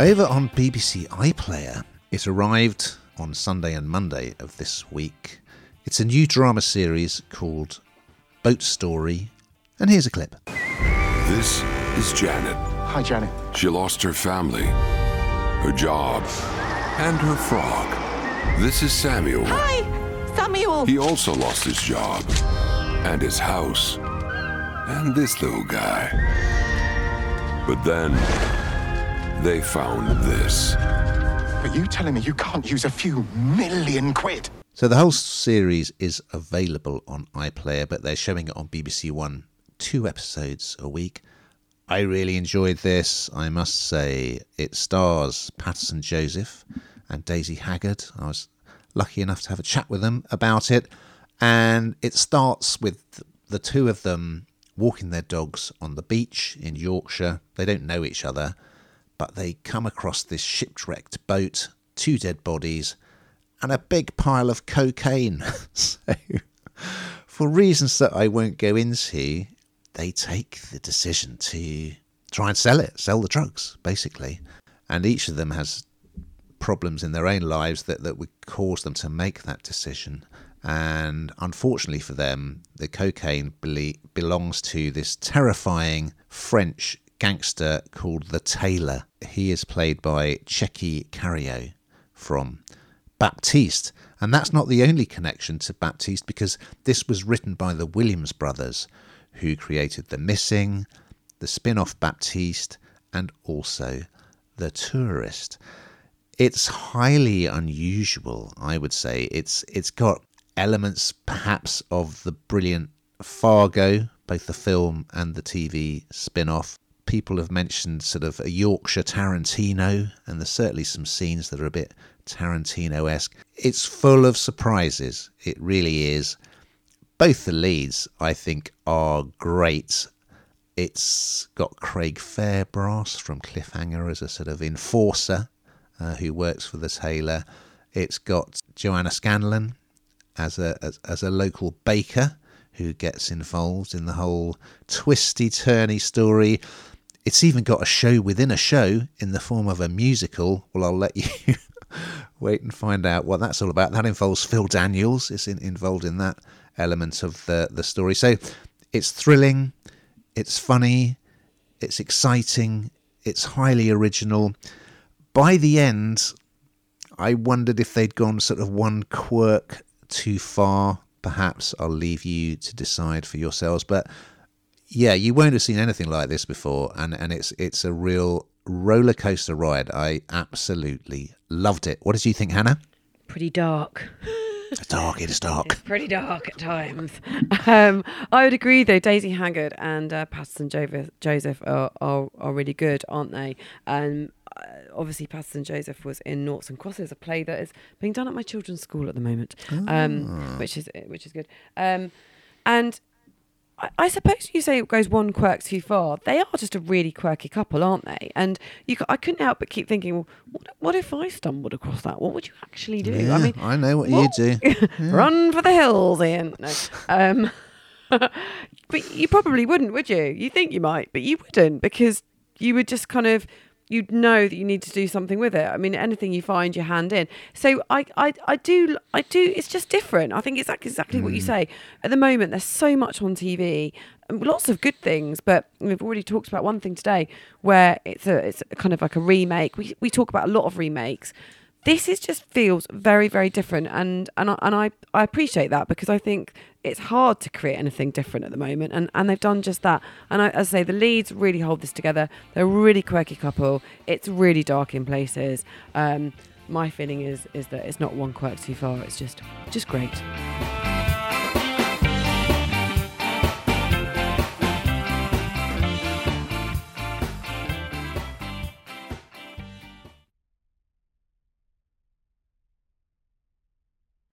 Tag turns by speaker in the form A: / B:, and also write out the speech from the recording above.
A: Over on BBC iPlayer, it arrived on Sunday and Monday of this week. It's a new drama series called Boat Story, and here's a clip.
B: This is Janet.
C: Hi, Janet.
B: She lost her family, her job, and her frog. This is Samuel.
D: Hi, Samuel.
B: He also lost his job, and his house, and this little guy. But then they found this.
C: Are you telling me you can't use a few million quid?
A: So the whole series is available on iPlayer, but they're showing it on BBC One, two episodes a week. I really enjoyed this. I must say, it stars Paterson Joseph and Daisy Haggard. I was lucky enough to have a chat with them about it, and it starts with the two of them walking their dogs on the beach in Yorkshire. They don't know each other, but they come across this shipwrecked boat, two dead bodies, and a big pile of cocaine. so, for reasons that I won't go into, they take the decision to try and sell it, sell the drugs, basically. And each of them has problems in their own lives that, that would cause them to make that decision. And unfortunately for them, the cocaine bele- belongs to this terrifying French gangster called the Tailor. He is played by Tchéky Karyo from Baptiste. And that's not the only connection to Baptiste because this was written by the Williams brothers, who created The Missing, the spin off Baptiste, and also The Tourist. It's highly unusual, I would say. It's it's got elements perhaps of the brilliant Fargo, both the film and the TV spin off. People have mentioned sort of a Yorkshire Tarantino, and there's certainly some scenes that are a bit Tarantino esque. It's full of surprises, it really is. Both the leads, I think, are great. It's got Craig Fairbrass from Cliffhanger as a sort of enforcer uh, who works for the tailor. It's got Joanna Scanlon as a as, as a local baker who gets involved in the whole twisty turny story. It's even got a show within a show in the form of a musical. Well, I'll let you wait and find out what that's all about. That involves Phil Daniels is in, involved in that element of the the story. So it's thrilling, it's funny, it's exciting, it's highly original. By the end, I wondered if they'd gone sort of one quirk too far. Perhaps I'll leave you to decide for yourselves. But yeah, you won't have seen anything like this before, and and it's it's a real roller coaster ride. I absolutely loved it. What did you think, Hannah?
E: Pretty dark.
A: It's dark. It is dark.
E: It's pretty dark at times. Um, I would agree, though. Daisy Haggard and uh, Paterson Joseph, Joseph are, are, are really good, aren't they? Um, uh, obviously, Paterson Joseph was in Noughts and Crosses, a play that is being done at my children's school at the moment, um, which is which is good. Um, and I, I suppose you say it goes one quirk too far. They are just a really quirky couple, aren't they? And you, I couldn't help but keep thinking, well, what, what if I stumbled across that? What would you actually do?
A: Yeah,
E: I mean,
A: I know what,
E: what-
A: you do.
E: run for the hills, Ian. No. Um, but you probably wouldn't, would you? You think you might, but you wouldn't because you would just kind of you'd know that you need to do something with it. I mean, anything you find your hand in. So I, I, I do, I do. It's just different. I think it's like exactly what you hmm. say. At the moment, there's so much on TV, lots of good things. But we've already talked about one thing today, where it's a, it's kind of like a remake. We we talk about a lot of remakes this is just feels very very different. And and I, and I I appreciate that because I think it's hard to create anything different at the moment. And and they've done just that. And I, as I say the leads really hold this together. They're a really quirky couple. It's really dark in places. Um my feeling is is that it's not one quirk too far. It's just just great